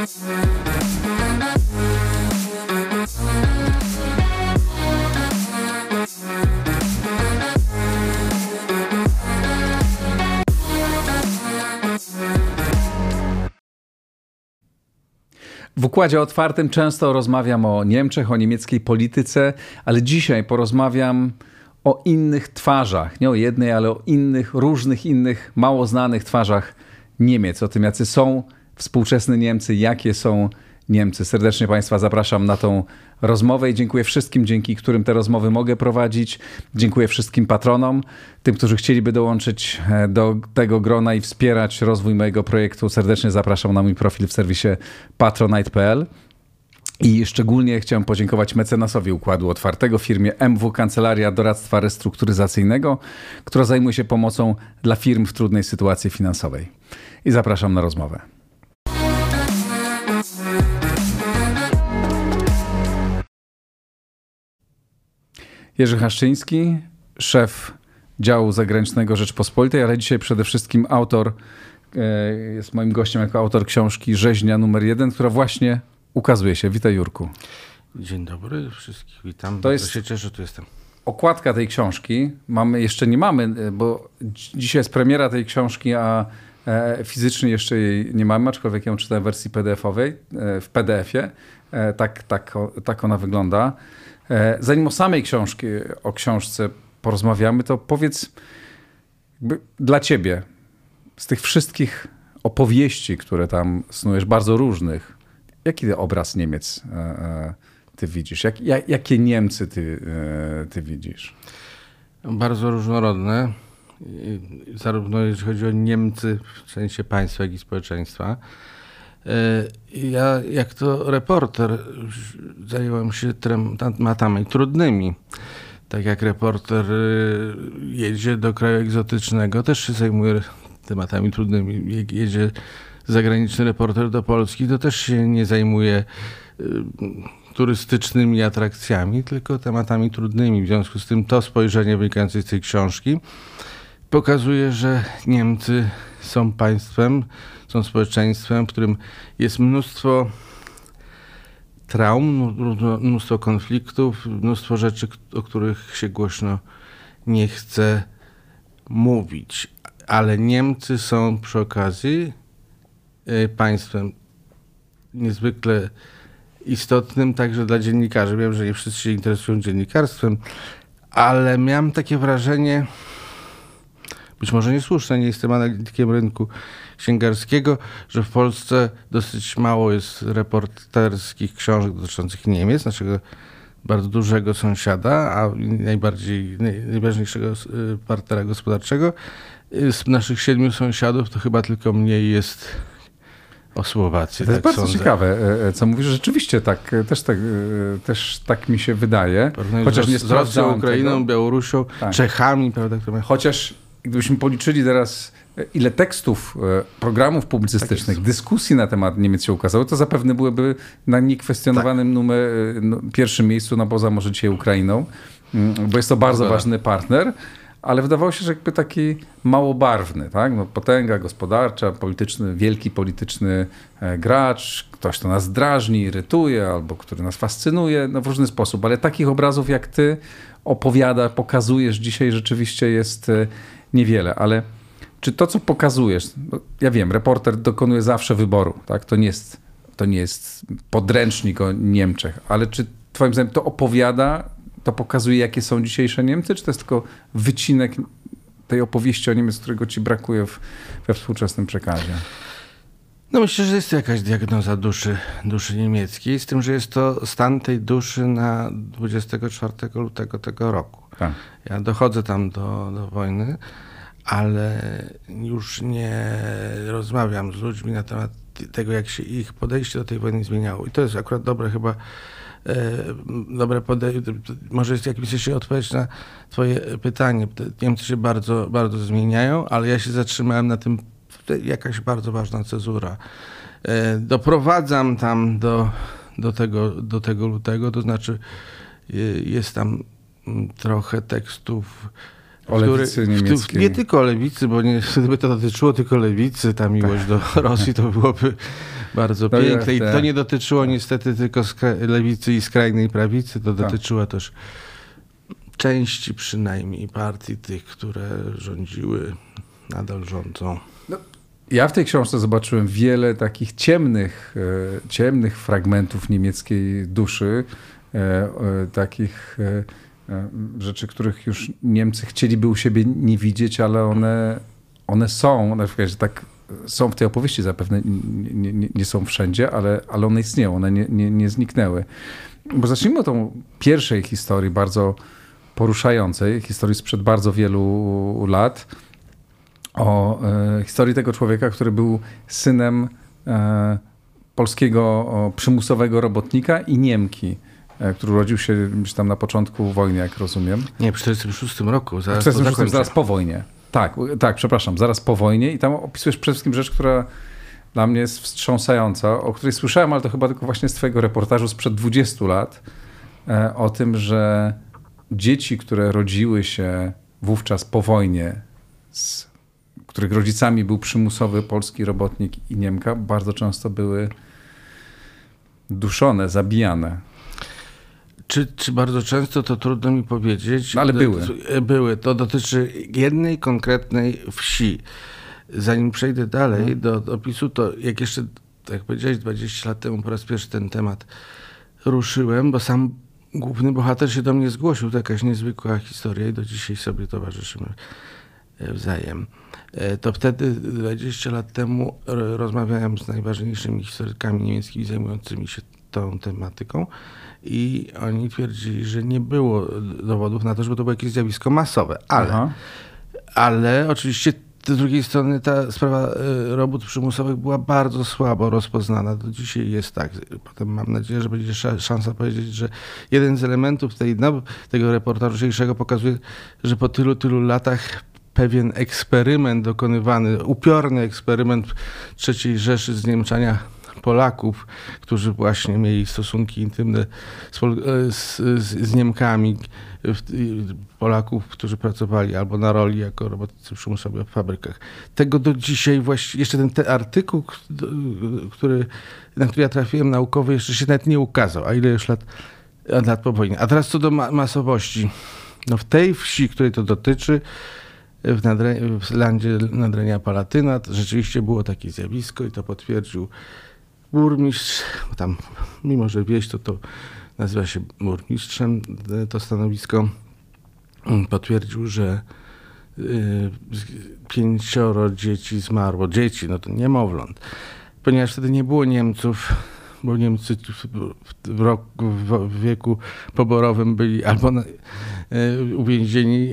W układzie otwartym często rozmawiam o Niemczech, o niemieckiej polityce, ale dzisiaj porozmawiam o innych twarzach. Nie o jednej, ale o innych, różnych innych, mało znanych twarzach Niemiec. O tym, jacy są współczesne Niemcy, jakie są Niemcy. Serdecznie Państwa zapraszam na tą rozmowę i dziękuję wszystkim, dzięki którym te rozmowy mogę prowadzić. Dziękuję wszystkim patronom, tym, którzy chcieliby dołączyć e, do tego grona i wspierać rozwój mojego projektu. Serdecznie zapraszam na mój profil w serwisie patronite.pl. I szczególnie chciałem podziękować mecenasowi Układu Otwartego, firmie MW Kancelaria Doradztwa Restrukturyzacyjnego, która zajmuje się pomocą dla firm w trudnej sytuacji finansowej. I zapraszam na rozmowę. Jerzy Haszczyński, szef działu zagranicznego Rzeczpospolitej, ale dzisiaj przede wszystkim autor, e, jest moim gościem jako autor książki Rzeźnia numer jeden, która właśnie ukazuje się. Witaj Jurku. Dzień dobry, wszystkich witam. To jest... się cieszę, że tu jestem. Okładka tej książki, mamy, jeszcze nie mamy, e, bo dzisiaj jest premiera tej książki, a e, fizycznie jeszcze jej nie mamy, aczkolwiek ją czytałem w wersji PDF-owej, w PDF-ie. Tak, tak, tak ona wygląda. E, zanim o samej książki, o książce porozmawiamy, to powiedz dla ciebie, z tych wszystkich opowieści, które tam snujesz, bardzo różnych, jaki obraz Niemiec e, e, ty widzisz? Jak, jak, jakie Niemcy ty, ty widzisz? Bardzo różnorodne, zarówno jeśli chodzi o Niemcy w sensie państwa, jak i społeczeństwa. E, ja, jak to reporter, zająłem się tematami trudnymi. Tak jak reporter e, jedzie do kraju egzotycznego, też się zajmuje tematami trudnymi. Jak jedzie zagraniczny reporter do Polski, to też się nie zajmuje e, turystycznymi atrakcjami, tylko tematami trudnymi. W związku z tym to spojrzenie wynikające z tej książki pokazuje, że Niemcy są państwem, są społeczeństwem, w którym jest mnóstwo traum, mnóstwo konfliktów, mnóstwo rzeczy, o których się głośno nie chce mówić. Ale Niemcy są przy okazji e, państwem niezwykle istotnym także dla dziennikarzy. Wiem, że nie wszyscy się interesują dziennikarstwem, ale miałem takie wrażenie, być może niesłuszne, nie jestem analitykiem rynku księgarskiego, że w Polsce dosyć mało jest reporterskich książek dotyczących Niemiec, naszego bardzo dużego sąsiada, a najbardziej, najważniejszego y, partnera gospodarczego. Z naszych siedmiu sąsiadów to chyba tylko mniej jest o Słowacji. To jest tak bardzo sądzę. ciekawe, e, e, co mówisz. Rzeczywiście tak, e, też tak, też tak mi się wydaje. Chociaż nie z Rosją, Ukrainą, tego. Białorusią, tak. Czechami. Prawda, które... Chociaż gdybyśmy policzyli teraz, ile tekstów, e, programów publicystycznych, tak dyskusji na temat Niemiec się ukazało, to zapewne byłyby na niekwestionowanym tak. numer, e, no, pierwszym miejscu, no poza może dzisiaj Ukrainą, mm, bo jest to bardzo Dobra. ważny partner. Ale wydawało się, że jakby taki małobarwny, tak? No, potęga gospodarcza, polityczny, wielki polityczny gracz, ktoś, kto nas drażni, irytuje, albo który nas fascynuje, no w różny sposób. Ale takich obrazów jak ty opowiada, pokazujesz dzisiaj rzeczywiście jest niewiele, ale czy to, co pokazujesz, ja wiem, reporter dokonuje zawsze wyboru, tak? To nie jest, to nie jest podręcznik o Niemczech, ale czy twoim zdaniem to opowiada, to pokazuje, jakie są dzisiejsze Niemcy, czy to jest tylko wycinek tej opowieści o Niemiec, którego ci brakuje w, we współczesnym przekazie? No myślę, że jest to jakaś diagnoza duszy, duszy niemieckiej, z tym, że jest to stan tej duszy na 24 lutego tego roku. Tak. Ja dochodzę tam do, do wojny, ale już nie rozmawiam z ludźmi na temat tego, jak się ich podejście do tej wojny zmieniało. I to jest akurat dobre chyba e, dobre podejście, może jest jakimś sensie odpowiedź na twoje pytanie. Niemcy się bardzo, bardzo zmieniają, ale ja się zatrzymałem na tym, jakaś bardzo ważna cezura. E, doprowadzam tam do, do, tego, do tego lutego, to znaczy e, jest tam trochę tekstów O lewicy niemieckiej. Nie tylko o lewicy, bo nie, gdyby to dotyczyło tylko lewicy, ta miłość do Rosji, to byłoby bardzo no piękne. I to nie dotyczyło niestety tylko lewicy i skrajnej prawicy, to tak. dotyczyło też części przynajmniej partii tych, które rządziły, nadal rządzą. No, ja w tej książce zobaczyłem wiele takich ciemnych, e, ciemnych fragmentów niemieckiej duszy, e, e, takich rzeczy, których już Niemcy chcieliby u siebie nie widzieć, ale one, one są, na przykład, że tak są w tej opowieści zapewne, nie, nie, nie są wszędzie, ale, ale one istnieją, one nie, nie, nie zniknęły. Bo zacznijmy od tą pierwszej historii, bardzo poruszającej, historii sprzed bardzo wielu lat, o e, historii tego człowieka, który był synem e, polskiego o, przymusowego robotnika i Niemki, e, który urodził się tam na początku wojny, jak rozumiem. Nie, w 1946 roku. Zaraz, w 1946, zaraz po wojnie. Tak, tak, przepraszam, zaraz po wojnie i tam opisujesz przede wszystkim rzecz, która dla mnie jest wstrząsająca, o której słyszałem, ale to chyba tylko właśnie z twojego reportażu sprzed 20 lat, o tym, że dzieci, które rodziły się wówczas po wojnie, z, których rodzicami był przymusowy polski robotnik i Niemka, bardzo często były duszone, zabijane. Czy, czy bardzo często, to trudno mi powiedzieć. No, ale były. Były. To dotyczy jednej konkretnej wsi. Zanim przejdę dalej hmm. do opisu, to jak jeszcze, tak jak powiedziałeś, 20 lat temu po raz pierwszy ten temat ruszyłem, bo sam główny bohater się do mnie zgłosił. To jakaś niezwykła historia i do dzisiaj sobie towarzyszymy e, wzajem. E, to wtedy, 20 lat temu, rozmawiałem z najważniejszymi historykami niemieckimi zajmującymi się tą tematyką i oni twierdzili, że nie było dowodów na to, żeby to było jakieś zjawisko masowe. Ale, ale oczywiście z drugiej strony ta sprawa e, robót przymusowych była bardzo słabo rozpoznana. Do dzisiaj jest tak. Potem mam nadzieję, że będzie szansa powiedzieć, że jeden z elementów tej, no, tego reportażu dzisiejszego pokazuje, że po tylu, tylu latach pewien eksperyment dokonywany, upiorny eksperyment III Rzeszy zniemczania Polaków, którzy właśnie mieli stosunki intymne z, e, z, z Niemkami, Polaków, którzy pracowali albo na roli jako robotnicy przymusowi w fabrykach. Tego do dzisiaj właśnie, jeszcze ten, ten artykuł, który, na który ja trafiłem naukowy, jeszcze się nawet nie ukazał, a ile już lat, lat po wojnie. A teraz co do ma masowości. No w tej wsi, której to dotyczy, w, w landzie Nadrenia Palatyna rzeczywiście było takie zjawisko i to potwierdził burmistrz, tam mimo że wieś to to nazywa się burmistrzem, to stanowisko mm, potwierdził, że y, pięcioro dzieci zmarło. Dzieci, no to niemowląt. Ponieważ wtedy nie było Niemców, bo Niemcy w, roku, w wieku poborowym byli albo na, y, uwięzieni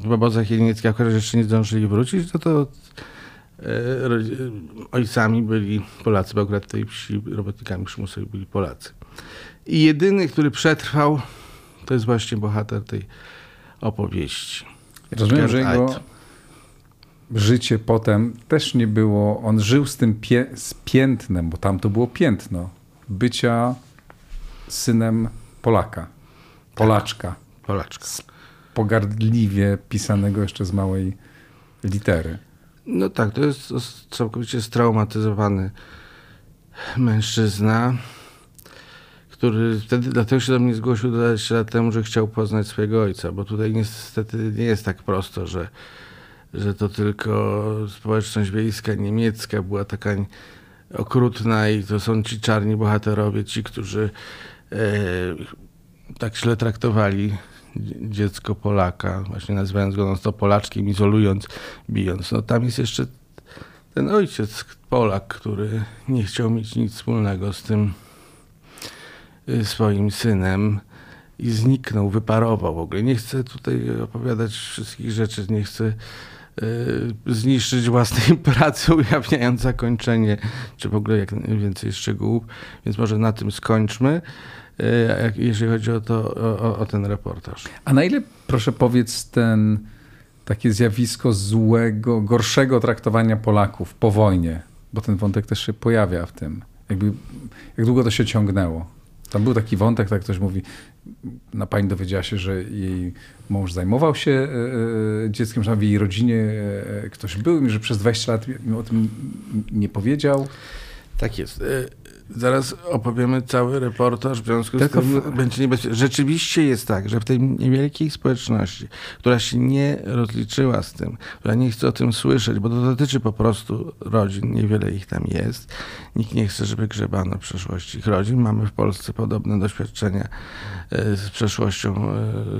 w obozach jenieckich, akurat jeszcze nie zdążyli wrócić, no to ojcami byli Polacy, bo akurat tej wsi robotnikami przymusowymi byli Polacy. I jedyny, który przetrwał, to jest właśnie bohater tej opowieści. Rozumiem, że jego życie potem też nie było, on żył z tym pie, z piętnem, bo tam to było piętno, bycia synem Polaka, Polaczka. Tak, Polaczka. Pogardliwie pisanego jeszcze z małej litery. No tak, to jest całkowicie straumatyzowany mężczyzna który wtedy dlatego się do mnie zgłosił 20 lat temu, że chciał poznać swojego ojca, bo tutaj niestety nie jest tak prosto, że, że to tylko społeczność wiejska niemiecka była taka okrutna i to są ci czarni bohaterowie, ci, którzy e, tak źle traktowali dziecko Polaka, właśnie nazywając go to Polaczkiem, izolując, bijąc. No tam jest jeszcze ten ojciec Polak, który nie chciał mieć nic wspólnego z tym Y, swoim synem i zniknął, wyparował w ogóle. Nie chcę tutaj opowiadać wszystkich rzeczy, nie chcę y, zniszczyć własnej pracy, ujawniając zakończenie, czy w ogóle jak więcej szczegółów, więc może na tym skończmy, jeżeli chodzi o, to, o, o ten reportaż. A na ile, proszę powiedz, ten takie zjawisko złego, gorszego traktowania Polaków po wojnie, bo ten wątek też się pojawia w tym. Jakby, jak długo to się ciągnęło? Tam był taki wątek, tak ktoś mówi, na pani dowiedziała się, że jej mąż zajmował się e, e, dzieckiem, że w jej rodzinie e, ktoś był i że przez 20 lat mi o tym nie powiedział. Tak jest. Zaraz opowiemy cały reportaż, w związku Tylko z tym w... będzie niebezpieczne. Rzeczywiście jest tak, że w tej niewielkiej społeczności, która się nie rozliczyła z tym, która nie chce o tym słyszeć, bo to dotyczy po prostu rodzin, niewiele ich tam jest. Nikt nie chce, żeby grzebano przeszłości ich rodzin. Mamy w Polsce podobne doświadczenia e, z przeszłością e,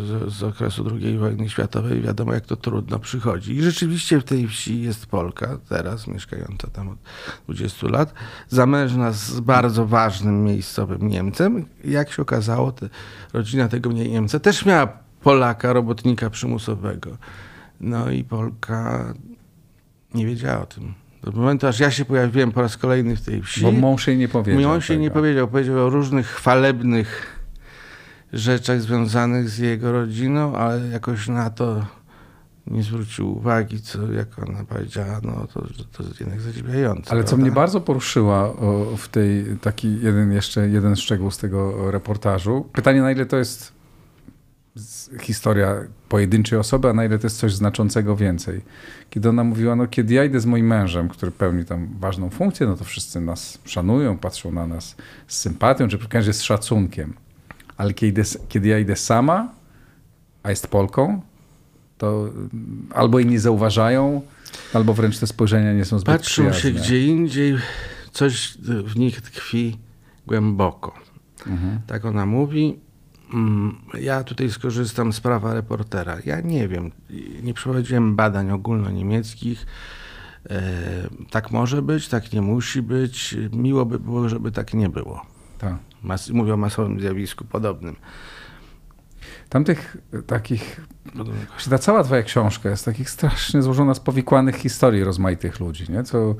z, z okresu II wojny światowej. Wiadomo, jak to trudno przychodzi. I rzeczywiście w tej wsi jest Polka, teraz mieszkająca tam od 20 lat, zamężna z bardzo ważnym miejscowym Niemcem. Jak się okazało, te, rodzina tego Niemca też miała Polaka, robotnika przymusowego. No i Polka nie wiedziała o tym. Do momentu, aż ja się pojawiłem po raz kolejny w tej wsi. Bo mąż jej nie powiedział. Mąż jej nie powiedział. Powiedział o różnych chwalebnych rzeczach związanych z jego rodziną, ale jakoś na to nie zwrócił uwagi, co jak ona powiedziała, no to, to jest jednak zadziwiające. Ale co mnie bardzo poruszyła w tej, taki jeden jeszcze, jeden szczegół z tego reportażu. Pytanie, na ile to jest historia pojedynczej osoby, a na ile to jest coś znaczącego więcej. Kiedy ona mówiła, no kiedy ja idę z moim mężem, który pełni tam ważną funkcję, no to wszyscy nas szanują, patrzą na nas z sympatią, czy przynajmniej z szacunkiem. Ale kiedy, kiedy ja idę sama, a jest Polką, to albo nie zauważają, albo wręcz te spojrzenia nie są zbyt Patrzą przyjazne. się gdzie indziej, coś w nich tkwi głęboko. Mhm. Tak ona mówi. Mm, ja tutaj skorzystam z prawa reportera. Ja nie wiem, nie przeprowadziłem badań ogólnoniemieckich. E, tak może być, tak nie musi być. Miło by było, żeby tak nie było. Tak. Mas mówię o masowym zjawisku podobnym. Tamtych takich, ta cała twoja książka jest takich strasznie złożona z powikłanych historii rozmaitych ludzi, nie? co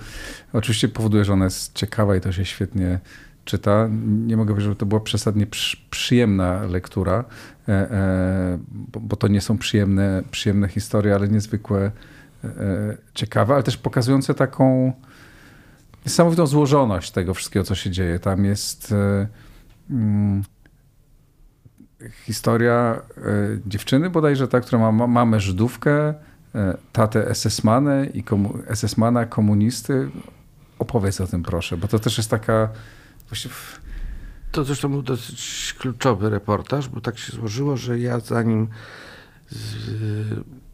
oczywiście powoduje, że ona jest ciekawa i to się świetnie czyta. Nie mogę powiedzieć, że to była przesadnie przyjemna lektura, e, e, bo to nie są przyjemne, przyjemne historie, ale niezwykłe e, ciekawe, ale też pokazujące taką niesamowitą złożoność tego wszystkiego, co się dzieje. Tam jest mm, historia dziewczyny bodajże, ta, która ma mamę Żydówkę, tatę SS-manę i komu SS-mana komunisty. Opowiedz o tym proszę, bo to też jest taka. To zresztą był dosyć kluczowy reportaż, bo tak się złożyło, że ja zanim z,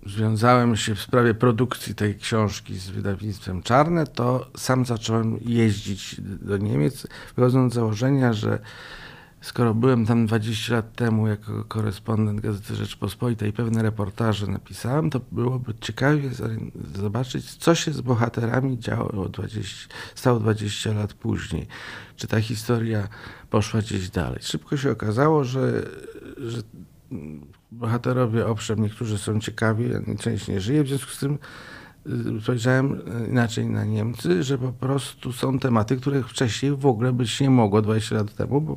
związałem się w sprawie produkcji tej książki z wydawnictwem Czarne, to sam zacząłem jeździć do Niemiec, wychodząc z założenia, że skoro byłem tam 20 lat temu jako korespondent Gazety Rzeczpospolitej i pewne reportaże napisałem, to byłoby ciekawie zobaczyć, co się z bohaterami działo 20, stało 20 lat później. Czy ta historia poszła gdzieś dalej. Szybko się okazało, że, że bohaterowie, owszem, niektórzy są ciekawi, część nie żyje, w związku z tym y, spojrzałem inaczej na Niemcy, że po prostu są tematy, których wcześniej w ogóle być nie mogło 20 lat temu, bo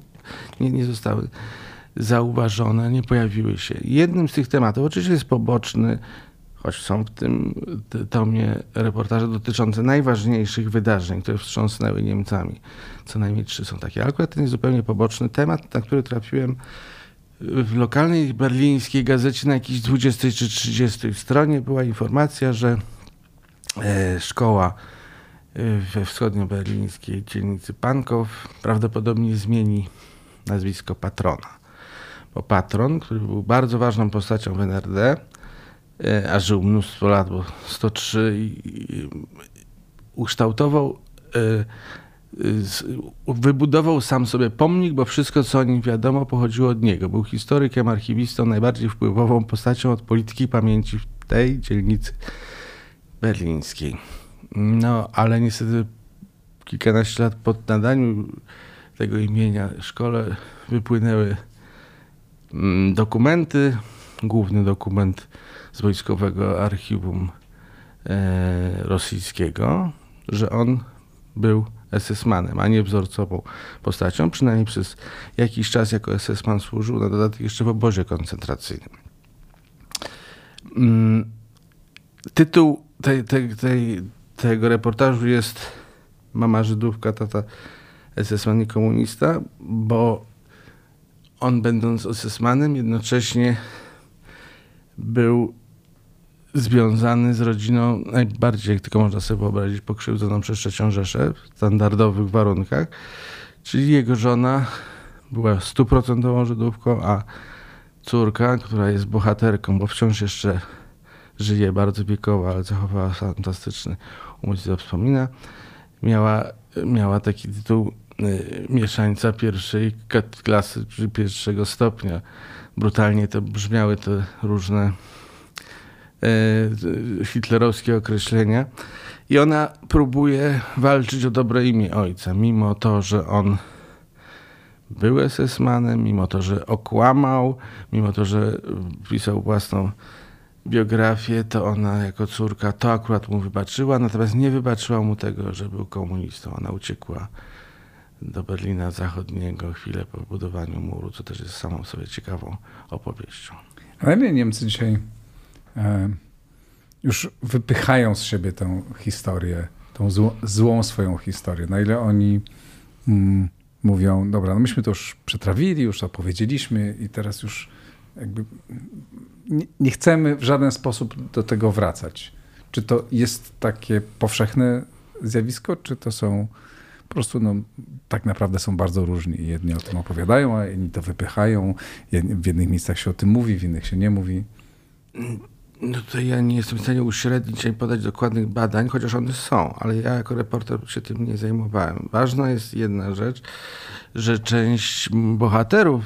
nie, nie zostały zauważone, nie pojawiły się. Jednym z tych tematów, oczywiście jest poboczny, choć są w tym tomie reportaże dotyczące najważniejszych wydarzeń, które wstrząsnęły Niemcami. Co najmniej trzy są takie. Akurat ten jest zupełnie poboczny temat, na który trafiłem w lokalnej berlińskiej gazecie na jakiejś 20 czy 30 stronie była informacja, że e, szkoła e, we wschodnio-berlińskiej dzielnicy Pankow prawdopodobnie zmieni nazwisko patrona. Bo patron, który był bardzo ważną postacią w NRD, e, a żył mnóstwo lat, bo 103 i, ukształtował, e, wybudował sam sobie pomnik, bo wszystko, co o nim wiadomo, pochodziło od niego. Był historykiem, archiwistą, najbardziej wpływową postacią od polityki pamięci w tej dzielnicy berlińskiej. No, ale niestety kilkanaście lat po nadaniu tego imienia szkole wypłynęły mm, dokumenty, główny dokument z wojskowego archiwum e, rosyjskiego, że on był SS-manem, a nie wzorcową postacią, przynajmniej przez jakiś czas jako SS-man służył, na dodatek jeszcze w obozie koncentracyjnym. Mm, tytuł tej, tej, tej, tego reportażu jest Mama Żydówka, tata SS-man i komunista, bo on będąc osesmanem jednocześnie był związany z rodziną najbardziej, jak tylko można sobie wyobrazić, pokrzywdzoną przez trzecią Rzeszę w standardowych warunkach. Czyli jego żona była stuprocentową Żydówką, a córka, która jest bohaterką, bo wciąż jeszcze żyje, bardzo wiekowa, ale zachowała fantastyczny umysł, wspomina, miała, miała taki tytuł mieszańca pierwszej klasy, czy pierwszego stopnia. Brutalnie to brzmiały te różne y, hitlerowskie określenia. I ona próbuje walczyć o dobre imię ojca, mimo to, że on był SS-manem, mimo to, że okłamał, mimo to, że pisał własną biografię, to ona jako córka to akurat mu wybaczyła, natomiast nie wybaczyła mu tego, że był komunistą. Ona uciekła do Berlina Zachodniego chwilę po budowaniu muru, co też jest samą sobie ciekawą opowieścią. Ale nie Niemcy dzisiaj e, już wypychają z siebie tę historię, tą złą, swoją historię. Na ile oni mm, mówią, dobra, no myśmy to już przetrawili, już opowiedzieliśmy i teraz już jakby nie, nie chcemy w żaden sposób do tego wracać. Czy to jest takie powszechne zjawisko, czy to są po prostu no, tak naprawdę są bardzo różni. Jedni o tym opowiadają, a inni to wypychają. W jednych miejscach się o tym mówi, w innych się nie mówi. No to ja nie jestem w stanie uśrednić i podać dokładnych badań, chociaż one są, ale ja jako reporter się tym nie zajmowałem. Ważna jest jedna rzecz, że część bohaterów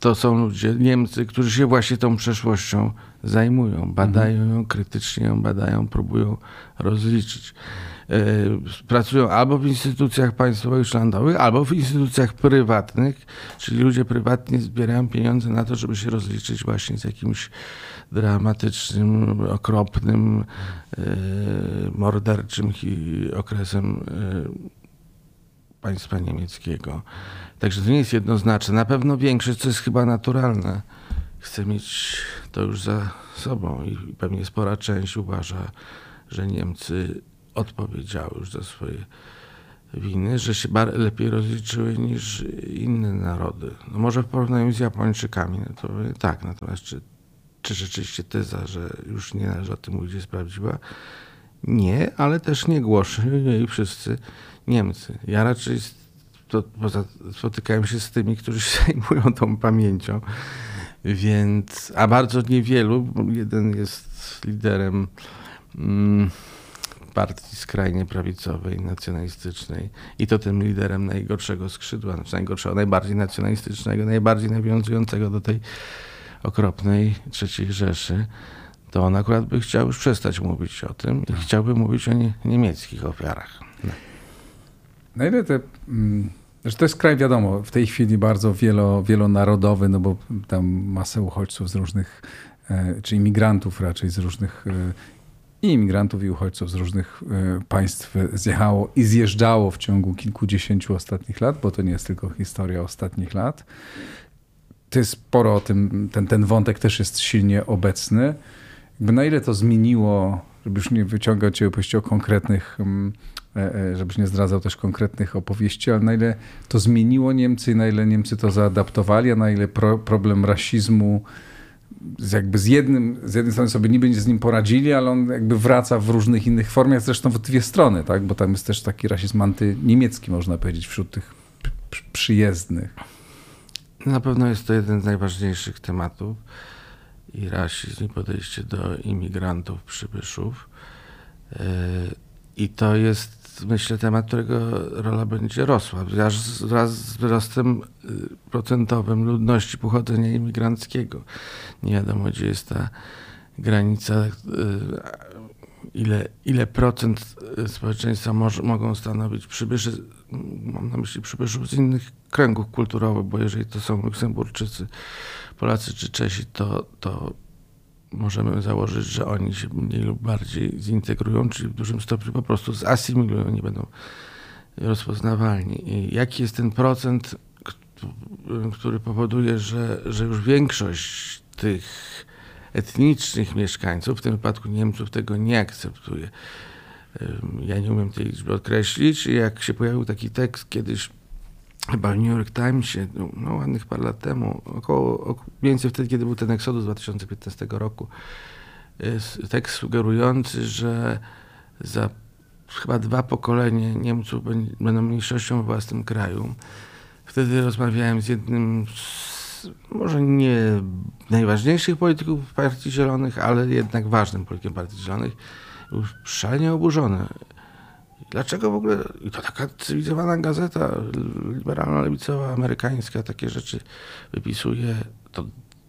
to są ludzie, Niemcy, którzy się właśnie tą przeszłością zajmują, badają ją, krytycznie ją badają, próbują rozliczyć. E, pracują albo w instytucjach państwowych czy albo w instytucjach prywatnych, czyli ludzie prywatnie zbierają pieniądze na to, żeby się rozliczyć właśnie z jakimś dramatycznym, okropnym, e, morderczym okresem e, państwa niemieckiego. Także to nie jest jednoznaczne. Na pewno większość, co jest chyba naturalne, chce mieć to już za sobą i pewnie spora część uważa, że Niemcy odpowiedziały już za swoje winy, że się lepiej rozliczyły niż inne narody. No może w porównaniu z Japończykami, no to tak, natomiast czy, czy rzeczywiście teza, że już nie należy o tym mówić jest prawdziwa? Nie, ale też nie głoszą jej wszyscy Niemcy. Ja raczej to, poza, spotykałem się z tymi, którzy się zajmują tą pamięcią, więc, a bardzo niewielu, jeden jest liderem mm, partii skrajnie prawicowej, nacjonalistycznej i to tym liderem najgorszego skrzydła, znaczy najgorszego, najbardziej nacjonalistycznego, najbardziej nawiązującego do tej okropnej III Rzeszy, to on akurat by chciał już przestać mówić o tym i tak. chciałby mówić o nie, niemieckich ofiarach. No. Na ile te... Mm, że to jest kraj, wiadomo, w tej chwili bardzo wielo, wielonarodowy, no bo tam masę uchodźców z różnych, e, czy imigrantów raczej z różnych e, i imigrantów i uchodźców z różnych e, państw zjechało i zjeżdżało w ciągu kilkudziesięciu ostatnich lat, bo to nie jest tylko historia ostatnich lat. To jest sporo o tym, ten, ten wątek też jest silnie obecny. Jakby na ile to zmieniło, żeby już nie wyciągać opowieści o konkretnych mm, E, e, żebyś nie zdradzał też konkretnych opowieści, ale na ile to zmieniło Niemcy, na ile Niemcy to zaadaptowali, a na ile pro, problem rasizmu z jakby z jednym, z jednej strony sobie niby z nim poradzili, ale on jakby wraca w różnych innych formach, zresztą w dwie strony, tak? bo tam jest też taki rasizm antyniemiecki, można powiedzieć, wśród tych przyjezdnych. Na pewno jest to jeden z najważniejszych tematów i rasizm i podejście do imigrantów, przybyszów. E, I to jest myślę, temat, którego rola będzie rosła. Wraz z wzrostem y, procentowym ludności pochodzenia imigranckiego. Nie wiadomo, gdzie jest ta granica, y, ile, ile procent y, społeczeństwa może, mogą stanowić przybyszy, mam na myśli przybyszów z innych kręgów kulturowych, bo jeżeli to są Luksemburczycy, Polacy czy Czesi, to, to możemy założyć, że oni się mniej lub bardziej zintegrują, czyli w dużym stopniu po prostu zasymilują, nie będą rozpoznawalni. I jaki jest ten procent, który powoduje, że, że już większość tych etnicznych mieszkańców, w tym wypadku Niemców, tego nie akceptuje. Ja nie umiem tej liczby określić. Jak się pojawił taki tekst kiedyś chyba w New York Timesie, no, no ładnych parę lat temu, około, mniej więcej wtedy, kiedy był ten eksodus 2015 roku, tekst sugerujący, że za chyba dwa pokolenia Niemców będą mniejszością w własnym kraju. Wtedy rozmawiałem z jednym z, może nie najważniejszych polityków Partii Zielonych, ale jednak ważnym politykiem Partii Zielonych. Był szalenie oburzony. Dlaczego w ogóle, i to taka cywilizowana gazeta liberalno-lewicowa, amerykańska, takie rzeczy wypisuje, to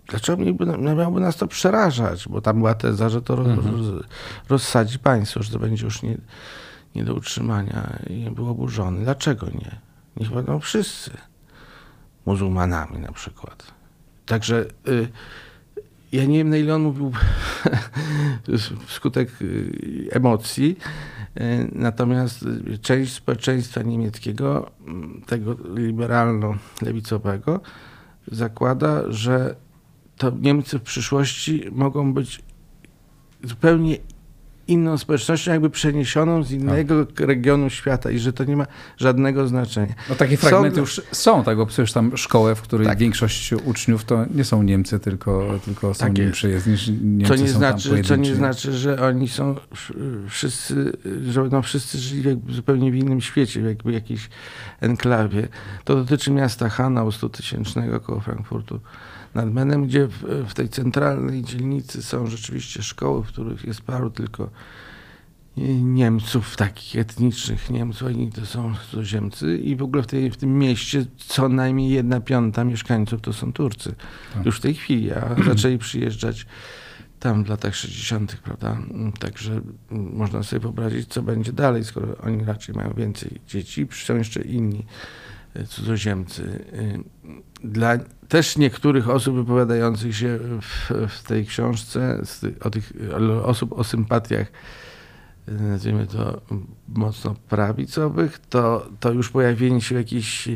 dlaczego miałby, miałoby nas to przerażać? Bo tam była teza, że to mhm. roz, rozsadzi państwo, że to będzie już nie, nie do utrzymania i był oburzony. Dlaczego nie? Niech będą wszyscy muzułmanami na przykład. Także y, ja nie wiem, na ile on mówił wskutek y, emocji, natomiast część społeczeństwa niemieckiego, tego liberalno-lewicowego, zakłada, że to Niemcy w przyszłości mogą być zupełnie inną społecznością, jakby przeniesioną z innego tak. regionu świata i że to nie ma żadnego znaczenia. No takie fragmenty są, już są, tak, bo przecież tam szkołę, w której tak. większość uczniów to nie są Niemcy, tylko, tylko są tak nim przyjezdni, Niemcy co nie znaczy, Co nie znaczy, że oni są wszyscy, że będą wszyscy żyli zupełnie w innym świecie, jakby jakiejś enklawie. To dotyczy miasta Hanau 100 tysięcznego koło Frankfurtu nad Menem, gdzie w, w, tej centralnej dzielnicy są rzeczywiście szkoły, w których jest paru tylko Niemców, takich etnicznych Niemców, oni to są cudzoziemcy i w ogóle w, tej, w tym mieście co najmniej jedna piąta mieszkańców to są Turcy. Tak. Już w tej chwili, a zaczęli przyjeżdżać tam w latach 60., prawda? Także można sobie wyobrazić, co będzie dalej, skoro oni raczej mają więcej dzieci, są jeszcze inni cudzoziemcy. Dla też niektórych osób wypowiadających się w, w tej książce, o tych osób o sympatiach, nazwijmy to mocno prawicowych, to, to już pojawienie się jakiejś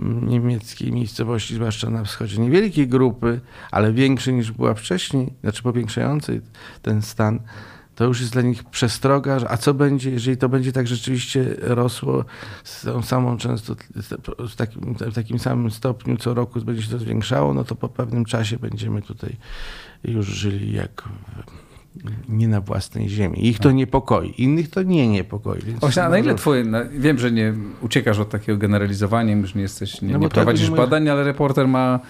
niemieckiej miejscowości, zwłaszcza na wschodzie, niewielkiej grupy, ale większej niż była wcześniej, znaczy powiększającej ten stan, to już jest dla nich przestroga, a co będzie, jeżeli to będzie tak rzeczywiście rosło z tą samą często, w takim, w takim samym stopniu co roku będzie się to zwiększało, no to po pewnym czasie będziemy tutaj już żyli jak nie na własnej ziemi. Ich to niepokoi, innych to nie niepokoi. Właśnie, a na ile twoje, na, wiem, że nie uciekasz od takiego generalizowania, już nie jesteś, nie, no nie prowadzisz badań, ale reporter ma,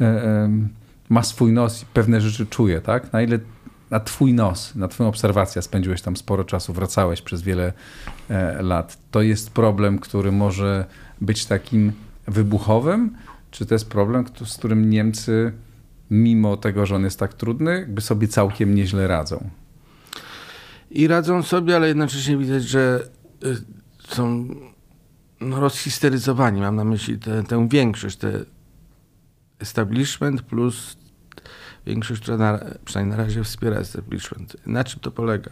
e, e, ma swój nos i pewne rzeczy czuje, tak? Na ile na twój nos, na twoją obserwację, spędziłeś tam sporo czasu, wracałeś przez wiele e, lat. To jest problem, który może być takim wybuchowym, czy to jest problem, z którym Niemcy, mimo tego, że on jest tak trudny, by sobie całkiem nieźle radzą? I radzą sobie, ale jednocześnie widać, że y, są no, rozhisteryzowani. Mam na myśli tę większość, te establishment plus większość, która na, przynajmniej na razie wspiera establishment. Na czym to polega?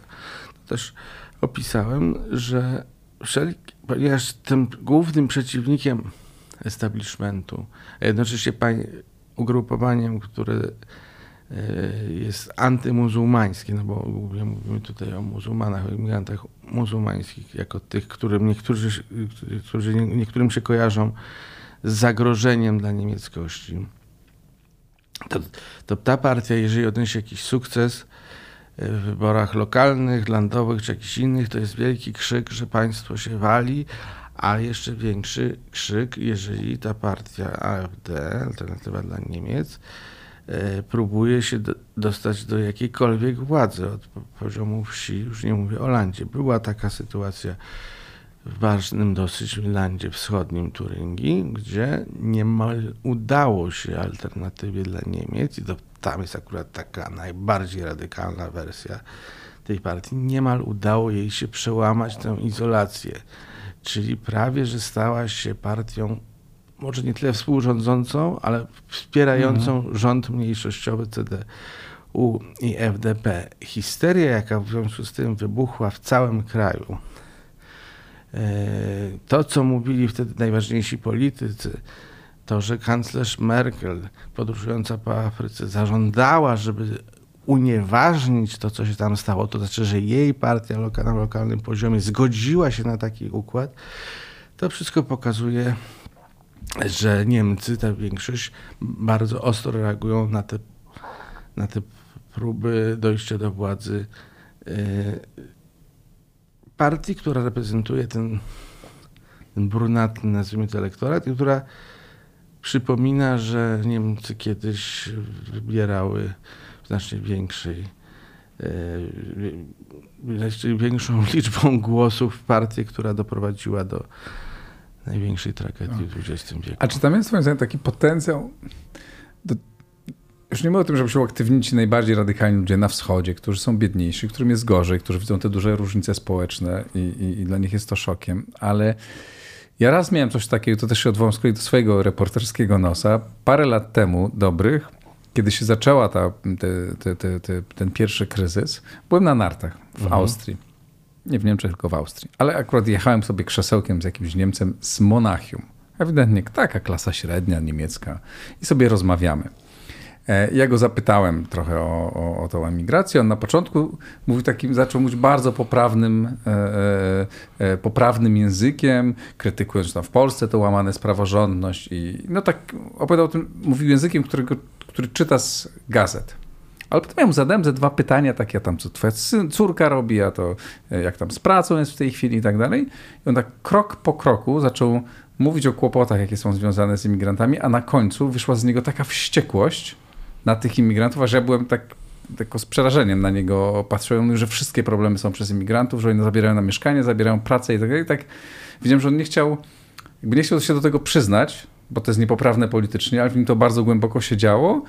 To też opisałem, że wszelki, ponieważ tym głównym przeciwnikiem establishmentu, a jednocześnie ugrupowaniem, które e, jest antymuzułmańskie, no bo głównie mówimy tutaj o muzułmanach, o imigrantach muzułmańskich, jako tych, którym niektórzy, którzy niektórym się kojarzą z zagrożeniem dla niemieckości to, to ta partia, jeżeli odniesie jakiś sukces e, w wyborach lokalnych, landowych czy jakichś innych, to jest wielki krzyk, że państwo się wali, a jeszcze większy krzyk, jeżeli ta partia AfD, Alternatywa dla Niemiec, e, próbuje się do, dostać do jakiejkolwiek władzy od poziomu wsi, już nie mówię o landzie. Była taka sytuacja ważnym dosyć landzie wschodnim Turyngii, gdzie niemal udało się alternatywie dla Niemiec, i to tam jest akurat taka najbardziej radykalna wersja tej partii, niemal udało jej się przełamać tę izolację. Czyli prawie, że stała się partią może nie tyle współrządzącą, ale wspierającą mhm. rząd mniejszościowy CDU i FDP. Histeria, jaka w związku z tym wybuchła w całym kraju, to, co mówili wtedy najważniejsi politycy, to, że kanclerz Merkel, podróżująca po Afryce, zażądała, żeby unieważnić to, co się tam stało, to znaczy, że jej partia na lokalnym poziomie zgodziła się na taki układ, to wszystko pokazuje, że Niemcy, ta większość, bardzo ostro reagują na te, na te próby dojścia do władzy e, partii, która reprezentuje ten, ten brunatny, nazwijmy to, elektorat i która przypomina, że Niemcy kiedyś wybierały znacznie większej znacznie większą liczbą głosów partię, która doprowadziła do największej tragedii w XX wieku. A czy tam jest moim zdaniem taki potencjał do, już nie mówię o tym, żeby się uaktywnić ci najbardziej radykalni ludzie na wschodzie, którzy są biedniejsi, którym jest gorzej, którzy widzą te duże różnice społeczne i, i, i dla nich jest to szokiem, ale ja raz miałem coś takiego, to też się odwołam z kolei do swojego reporterskiego nosa. Parę lat temu, dobrych, kiedy się zaczęła ta, te, te, te, ten pierwszy kryzys, byłem na nartach w mhm. Austrii. Nie w Niemczech, tylko w Austrii. Ale akurat jechałem sobie krzesełkiem z jakimś Niemcem z Monachium. Ewidentnie taka klasa średnia niemiecka. I sobie rozmawiamy. E, ja go zapytałem trochę o, o, o tą emigrację. On na początku mówił takim, zaczął mówić bardzo poprawnym, e, e, e poprawnym językiem, krytykując tam w Polsce to łamane jest praworządność i no tak opowiadał o tym, mówił językiem, którego, który czyta z gazet. Ale potem ja mu zadałem ze dwa pytania, takie tam, co twoja córka robi, a to e, jak tam z pracą jest w tej chwili i tak dalej. I on tak krok po kroku zaczął mówić o kłopotach, jakie są związane z imigrantami, a na końcu wyszła z niego taka wściekłość, na tych imigrantów, że ja byłem tak tylko z przerażeniem na niego patrzyłem, że wszystkie problemy są przez imigrantów, że oni zabierają na mieszkanie, zabierają pracę i tak dalej. Tak widziałem, że on nie chciał, jakby nie chciał się do tego przyznać, bo to jest niepoprawne politycznie, ale w nim to bardzo głęboko się działo.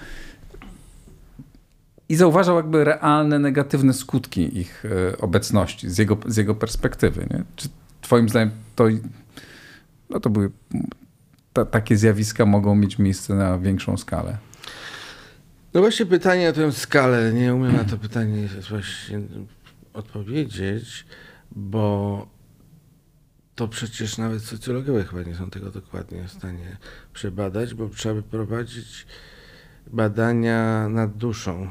I zauważał jakby realne, negatywne skutki ich e, obecności z jego, z jego perspektywy. Nie? Czy twoim zdaniem to, no to były, ta, takie zjawiska mogą mieć miejsce na większą skalę? No właśnie pytanie o tę skalę. Nie umiem na to pytanie właśnie odpowiedzieć, bo to przecież nawet socjologowie chyba nie są tego dokładnie w stanie przebadać, bo trzeba by prowadzić badania nad duszą.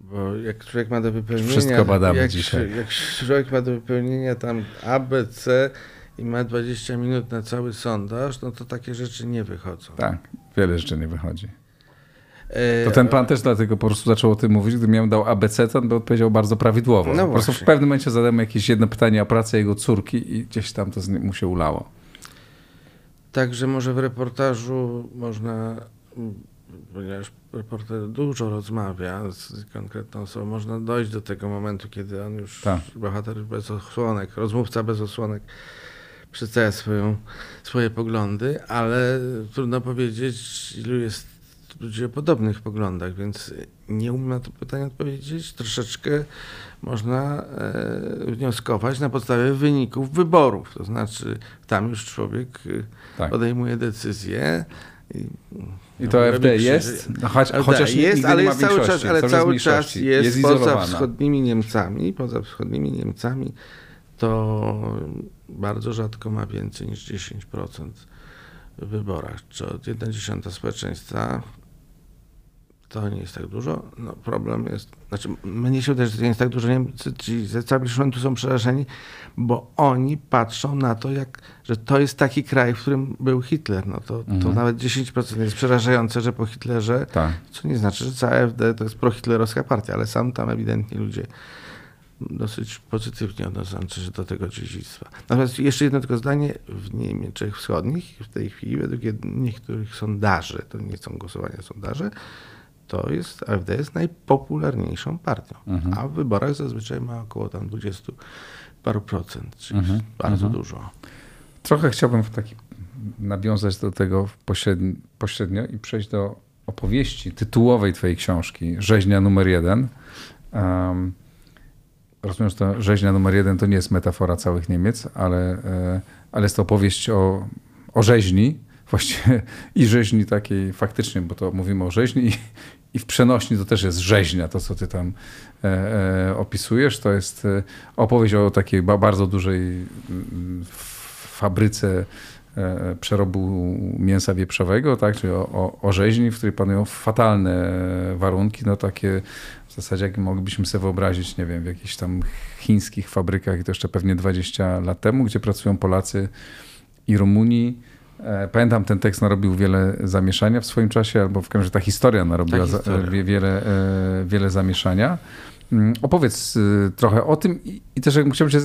Bo jak człowiek ma do wypełnienia. Wszystko badamy jak, dzisiaj. Jak człowiek ma do wypełnienia tam A, B, C i ma 20 minut na cały sondaż, no to takie rzeczy nie wychodzą. Tak, wiele rzeczy nie wychodzi. To ten pan też dlatego po prostu zaczął o tym mówić. Gdybym miał dał ABC, to on by odpowiedział bardzo prawidłowo. No po prostu w pewnym momencie zadałem jakieś jedno pytanie o pracę jego córki i gdzieś tam to mu się ulało. Także może w reportażu można, ponieważ reporter dużo rozmawia z konkretną osobą, można dojść do tego momentu, kiedy on już, tak. bohater bez osłonek, rozmówca bez osłonek, przedstawia swoją, swoje poglądy, ale trudno powiedzieć, ilu jest ludzi o podobnych poglądach, więc nie umiem na to pytanie odpowiedzieć. Troszeczkę można e, wnioskować na podstawie wyników wyborów. To znaczy, tam już człowiek e, tak. podejmuje decyzję. I, I to AfD jest, no, choć, chociaż jest, ale jest cały czas, ale cały czas jest, jest poza wschodnimi Niemcami, poza wschodnimi Niemcami to bardzo rzadko ma więcej niż 10% w wyborach, czy od 1 dziesiąta społeczeństwa to nie jest tak dużo. No, problem jest, znaczy mnie się wydaje, że to nie jest tak dużo. Niemcy, ci z establishmentu są przerażeni, bo oni patrzą na to, jak, że to jest taki kraj, w którym był Hitler. No to, mhm. to nawet 10% jest przerażające, że po Hitlerze, tak. co nie znaczy, że cała AfD to jest prohitlerowska partia, ale sam tam ewidentnie ludzie dosyć pozytywnie odnoszący się do tego dziedzictwa. Natomiast jeszcze jedno tylko zdanie. W Niemczech Wschodnich w tej chwili według niektórych sondaży, to nie są głosowania sondaże, to jest, AfD jest najpopularniejszą partią, mhm. a w wyborach zazwyczaj ma około tam 20 paru procent, czyli mhm. bardzo mhm. dużo. Trochę chciałbym w taki, nawiązać do tego pośrednio, pośrednio i przejść do opowieści tytułowej twojej książki, Rzeźnia numer jeden. Um, rozumiem, że to rzeźnia numer jeden to nie jest metafora całych Niemiec, ale, e, ale jest to opowieść o, o rzeźni, właściwie i rzeźni takiej faktycznie, bo to mówimy o rzeźni i, i w przenośni to też jest rzeźnia, to co ty tam e, e, opisujesz. To jest e, opowieść o takiej bardzo dużej mm, fabryce e, przerobu mięsa wieprzowego, tak, czyli o, o, o rzeźni, w której panują fatalne warunki, no takie w zasadzie jak moglibyśmy sobie wyobrazić, nie wiem, w jakichś tam chińskich fabrykach i to jeszcze pewnie 20 lat temu, gdzie pracują Polacy i Rumuni E, pamiętam, ten tekst narobił wiele zamieszania w swoim czasie, albo w każdym razie ta historia narobiła ta historia. Za, wiele, e, wiele zamieszania. Mm, opowiedz y, trochę o tym i, też chciałbym cię,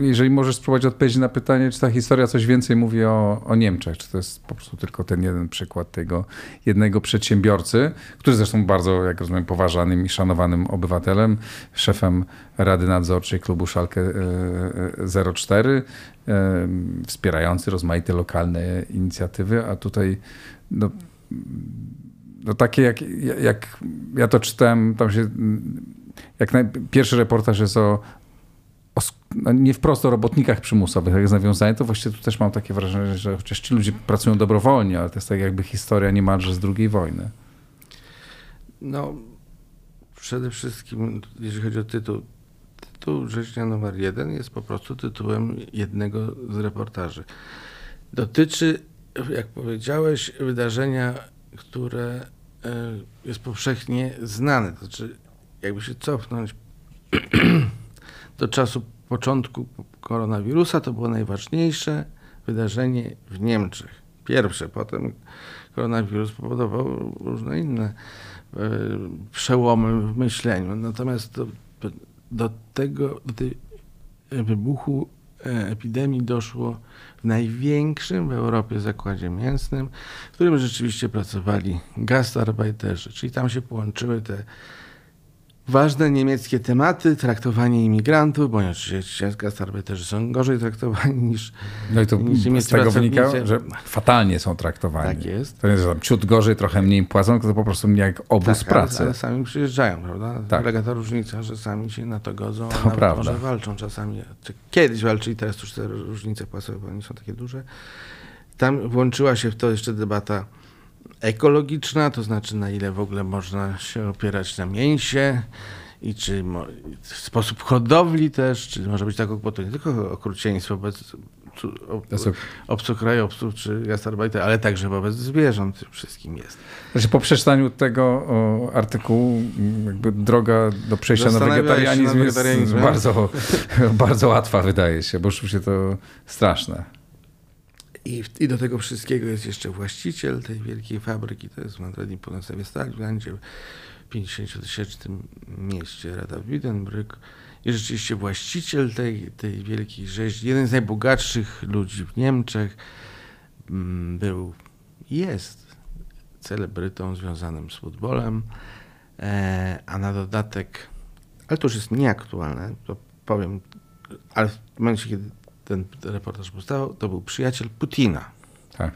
jeżeli możesz spróbować odpowiedzieć na pytanie, czy ta historia coś więcej mówi o, o Niemczech, czy to jest po prostu tylko ten jeden przykład tego jednego przedsiębiorcy, który zresztą bardzo, jak rozumiem, poważanym i szanowanym obywatelem, szefem Rady Nadzorczej klubu Szalkę 04, y, y, wspierający rozmaite lokalne inicjatywy, a tutaj no, no takie jak, jak ja to czytałem, tam się jak naj, pierwszy reportaż jest o, o no nie wprost o robotnikach przymusowych, jak jest nawiązanie, to właściwie tu też mam takie wrażenie, że chociaż ci ludzie pracują dobrowolnie, ale to jest tak jakby historia niemalże z drugiej wojny. No, przede wszystkim, jeżeli chodzi o tytuł, tytuł Rzeźnia numer jeden jest po prostu tytułem jednego z reportaży. Dotyczy, jak powiedziałeś, wydarzenia, które e, jest powszechnie znane. To znaczy jakby się cofnąć do czasu początku koronawirusa, to było najważniejsze wydarzenie w Niemczech. Pierwsze, potem koronawirus powodował różne inne e, przełomy w myśleniu. Natomiast do, do tego, do tej wybuchu e, epidemii doszło w największym w Europie zakładzie mięsnym, w którym rzeczywiście pracowali gastarbeiterzy, czyli tam się połączyły te ważne niemieckie tematy, traktowanie imigrantów, bo oczywiście gastarbeiterzy są gorzej traktowani niż No i to niż z tego wynika, że fatalnie są traktowani. Tak jest. To jest tam ciut gorzej, trochę mniej płacą, to po prostu jak obóz tak, pracy. Ale, ale sami przyjeżdżają, prawda? Tak. Polega ta różnica, że sami się na to godzą, to a prawda. może walczą czasami. Kiedyś walczyli, teraz już te różnice płacowe, bo nie są takie duże. Tam włączyła się w to jeszcze debata ekologiczna, to znaczy na ile w ogóle można się opierać na mięsie i czy sposób hodowli też, czy może być tak, bo to nie tylko okrucieństwo wobec obcokrajowców czy gastarbeiter, ale także wobec zwierząt wszystkim jest. Znaczy po przeczytaniu tego artykułu jakby droga do przejścia na wegetarianizm, na wegetarianizm jest bardzo, bardzo łatwa wydaje się, bo się to straszne. I, I, do tego wszystkiego jest jeszcze właściciel tej wielkiej fabryki, to jest Madrid Północnej Stalinlandzie, w 50-tysięcznym mieście Rada Wiedenbrück. I rzeczywiście właściciel tej, tej wielkiej rzeźni, jeden z najbogatszych ludzi w Niemczech, mm, był, jest celebrytą związanym z futbolem, e, a na dodatek, ale to już jest nieaktualne, to powiem, ale w momencie, kiedy ten reportaż powstał, to był przyjaciel Putina. Tak.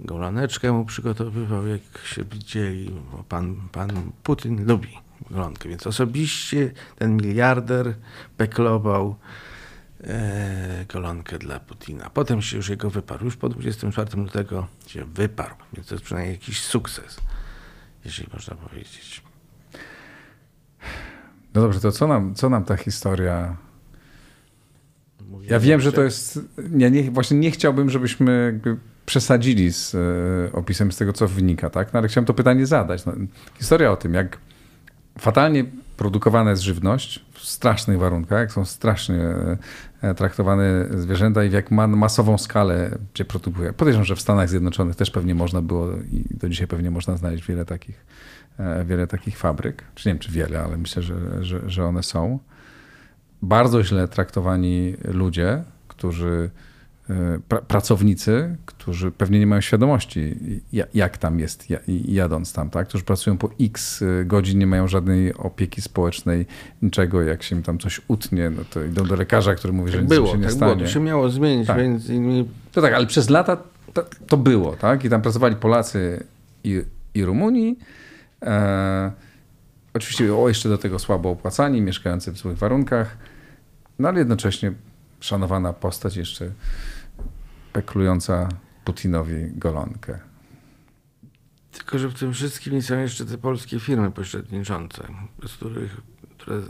Golaneczkę mu przygotowywał, jak się widzieli, bo pan, pan Putin lubi golonkę, więc osobiście ten miliarder beklował e, golonkę dla Putina. Potem się już jego wyparł. Już po 24 lutego się wyparł, więc to jest przynajmniej jakiś sukces, jeśli można powiedzieć. No dobrze, to co nam, co nam ta historia ja wiem, że to jest. Ja nie, właśnie nie chciałbym, żebyśmy przesadzili z e, opisem z tego, co wynika, tak? No, ale chciałem to pytanie zadać. No, historia o tym, jak fatalnie produkowana jest żywność w strasznych warunkach, jak są strasznie e, traktowane zwierzęta i w jak ma masową skalę się produkuje. Podejrzewam, że w Stanach Zjednoczonych też pewnie można było i do dzisiaj pewnie można znaleźć wiele takich, e, wiele takich fabryk. Czy nie wiem, czy wiele, ale myślę, że, że, że one są bardzo źle traktowani ludzie, którzy e, pra, pracownicy, którzy pewnie nie mają świadomości, jak tam jest jadąc tam, tak? którzy pracują po x e, godzin, nie mają żadnej opieki społecznej, niczego, jak się im tam coś utnie, no to idą do lekarza, który mówi, tak że nic było, się nie tak stanie. Było, to się miało zmienić, tak. więc. To tak, ale przez lata to, to, było, tak? I tam pracowali Polacy i, i Rumuni. E, oczywiście o, jeszcze do tego słabo opłacani, mieszkający w złych warunkach. No ale jednocześnie szanowana postać jeszcze peklująca Putinowi golonkę. Tylko, że w tym wszystkim są jeszcze te polskie firmy pośredniczące, z których, które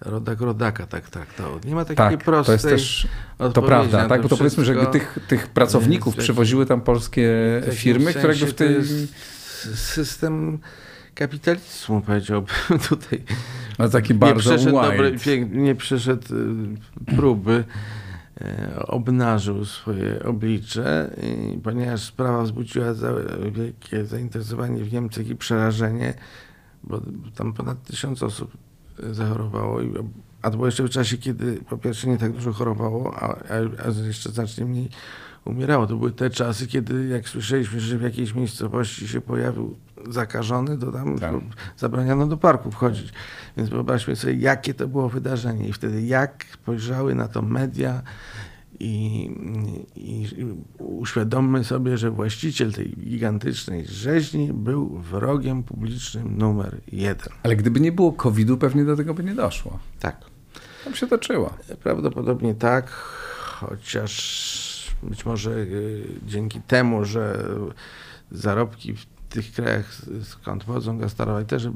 rodak rodaka tak traktował. Nie ma takiej tak, prostej to jest też, To prawda, tak, bo to powiedzmy, że tych, tych pracowników przywoziły tam polskie firmy, które w tej... system kapitalizmu, powiedziałbym tutaj. Ale taki bardzo nie przeszedł, dobry, nie przeszedł y, próby e, obnażył swoje oblicze, ponieważ sprawa wzbudziła wielkie zainteresowanie w Niemczech i przerażenie, bo tam ponad tysiąc osób zachorowało, a to było jeszcze w czasie, kiedy po pierwsze nie tak dużo chorowało, a, a jeszcze znacznie mniej umierało. To były te czasy, kiedy jak słyszeliśmy, że w jakiejś miejscowości się pojawił zakażony, to tam tak. zabraniano do parku wchodzić. Więc wyobraźmy sobie, jakie to było wydarzenie i wtedy jak spojrzały na to media i, i, i uświadommy sobie, że właściciel tej gigantycznej rzeźni był wrogiem publicznym numer jeden. Ale gdyby nie było COVID-u, pewnie do tego by nie doszło. Tak. Tam się toczyło. Prawdopodobnie tak, chociaż być może y, dzięki temu, że zarobki w tych krajach, skąd pochodzą też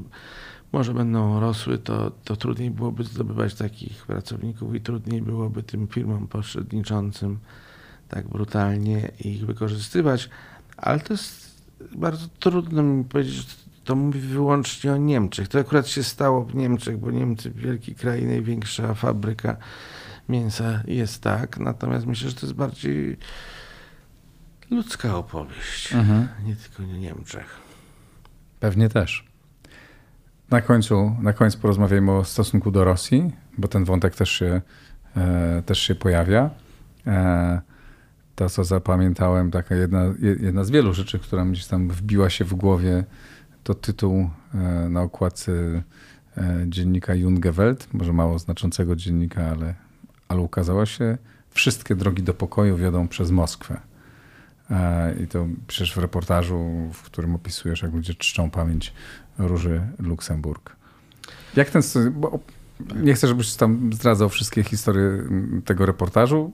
może będą rosły, to, to trudniej byłoby zdobywać takich pracowników i trudniej byłoby tym firmom pośredniczącym tak brutalnie ich wykorzystywać. Ale to jest bardzo trudno mi powiedzieć, to mówi wyłącznie o Niemczech. To akurat się stało w Niemczech, bo Niemcy, wielki kraj, największa fabryka mięsa jest tak. Natomiast myślę, że to jest bardziej ludzka opowieść, mhm. nie tylko o Niemczech. Pewnie też. Na końcu, na końcu porozmawiajmy o stosunku do Rosji, bo ten wątek też się, e, też się pojawia. E, to, co zapamiętałem, taka jedna, jedna z wielu rzeczy, która gdzieś tam wbiła się w głowie, to tytuł e, na okładce e, dziennika Jungewelt, może mało znaczącego dziennika, ale, ale ukazała się Wszystkie drogi do pokoju wiodą przez Moskwę. E, I to przecież w reportażu, w którym opisujesz, jak ludzie czczą pamięć Róży Luksemburg. Jak ten. Bo nie chcę, żebyś tam zdradzał wszystkie historie mm, tego reportażu.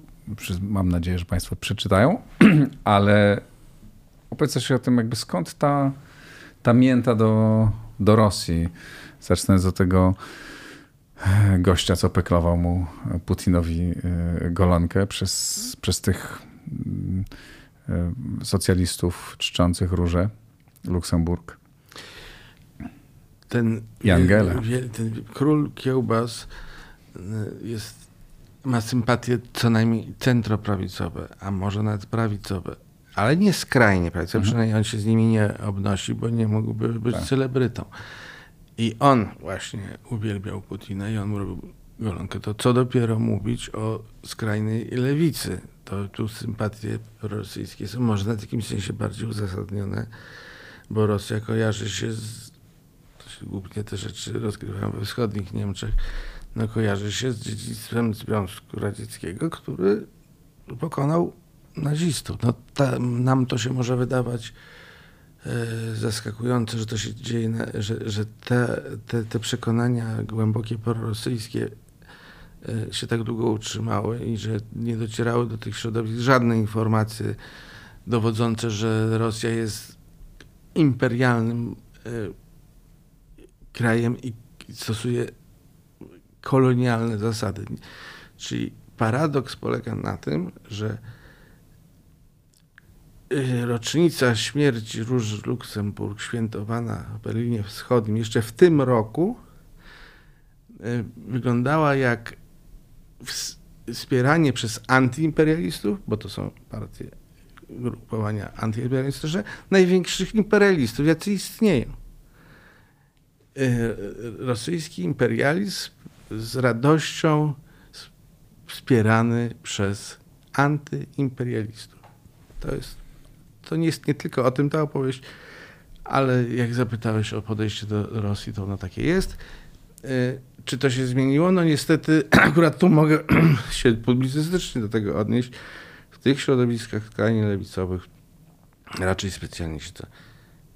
Mam nadzieję, że Państwo przeczytają, ale opowiedz coś o tym, jakby skąd ta, ta mięta do, do Rosji. Zacznę od tego gościa, co peklował mu Putinowi e, golonkę przez, przez tych mm, E, socjalistów czczących róże Luksemburg. Ten, Angela. ten król kiełbas e, jest, ma sympatie co najmniej centroprawicowe, a może nawet prawicowe, ale nie skrajnie prawicowe, mhm. przynajmniej on się z nimi nie obnosi, bo nie mógłby być tak. celebrytą. I on właśnie uwielbiał Putina i on mu robił golonkę. To co dopiero mówić o skrajnej lewicy, to tu sympatie rosyjskie są może w jakimś sensie bardziej uzasadnione, bo Rosja kojarzy się z, głównie te rzeczy rozgrywają we wschodnich Niemczech, no kojarzy się z dziedzictwem Związku Radzieckiego, który pokonał nazistów. No nam to się może wydawać zaskakujące, że to się dzieje, że, że te, te, te przekonania głębokie prorosyjskie E, się tak długo utrzymały i że nie docierały do tych środowisk żadne informacje dowodzące, że Rosja jest imperialnym e, krajem i stosuje kolonialne zasady. Czyli paradoks polega na tym, że e, rocznica śmierci Róży Luksemburg, świętowana w Berlinie Wschodnim jeszcze w tym roku, wyglądała jak wspieranie przez antyimperialistów, bo to są partie, grupowania antyimperialistyczne, największych imperialistów, jacy istnieją. E, rosyjski imperializm z radością wspierany przez antyimperialistów. To jest, to nie jest nie tylko o tym ta opowieść, ale jak zapytałeś o podejście do Rosji, to ono takie jest. E, czy to się zmieniło? No niestety akurat tu mogę się publicystycznie do tego odnieść. W tych środowiskach skrajnie lewicowych raczej specjalnie się to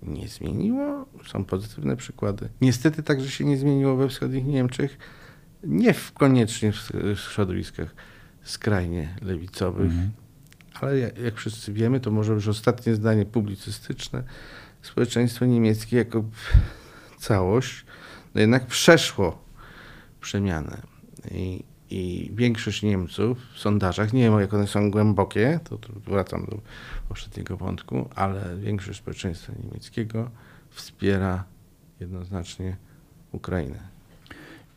nie zmieniło. Są pozytywne przykłady. Niestety także się nie zmieniło we wschodnich Niemczech. Nie w, koniecznie w środowiskach skrajnie lewicowych, mhm. Ale jak, wszyscy wiemy, to może już ostatnie zdanie publicystyczne. Społeczeństwo niemieckie jako całość no jednak przeszło przemianę. I, I, większość Niemców w sondażach, nie wiem jak one są głębokie, to, to wracam do poprzedniego wątku, ale większość społeczeństwa niemieckiego wspiera jednoznacznie Ukrainę.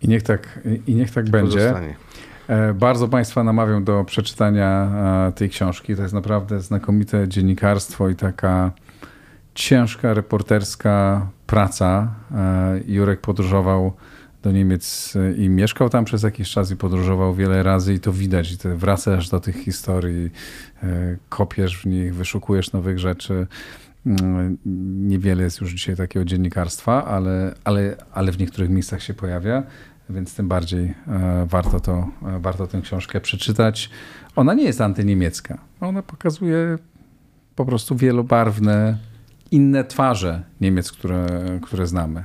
I niech tak, i niech tak będzie. E, bardzo Państwa namawiam do przeczytania e, tej książki. To jest naprawdę znakomite dziennikarstwo i taka ciężka reporterska praca. E, Jurek podróżował do Niemiec i mieszkał tam przez jakiś czas i podróżował wiele razy i to widać. I ty wracasz do tych historii, kopiesz w nich, wyszukujesz nowych rzeczy. Mm, niewiele jest już dzisiaj takiego dziennikarstwa, ale, ale, ale w niektórych miejscach się pojawia więc tym bardziej e, warto, to, e, warto tę książkę przeczytać. Ona nie jest antyniemiecka. Ona pokazuje po prostu wielobarwne, inne twarze Niemiec, które, które znamy.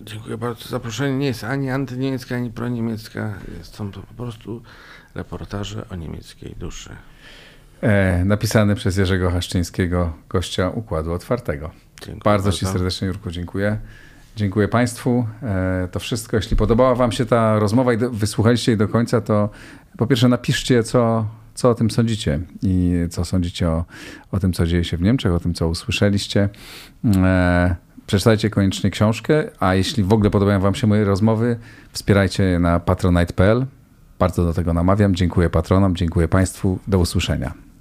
Dziękuję bardzo. Zaproszenie nie jest ani antyniemiecka, ani proniemiecka. Są to po prostu reportaże o niemieckiej duszy. E, napisany przez Jerzego Haszczyńskiego, gościa Układu Otwartego. Dziękuję bardzo, bardzo Ci serdecznie, Jurku, dziękuję. Dziękuję Państwu. E, to wszystko. Jeśli podobała Wam się ta rozmowa i wysłuchaliście jej do końca, to po pierwsze napiszcie, co, co o tym sądzicie i co sądzicie o, o tym, co dzieje się w Niemczech, o tym, co usłyszeliście. E, przeczytajcie koniecznie książkę, a jeśli w ogóle podobają Wam się moje rozmowy, wspierajcie je na patronite.pl. Bardzo do tego namawiam. Dziękuję patronom, dziękuję Państwu. Do usłyszenia.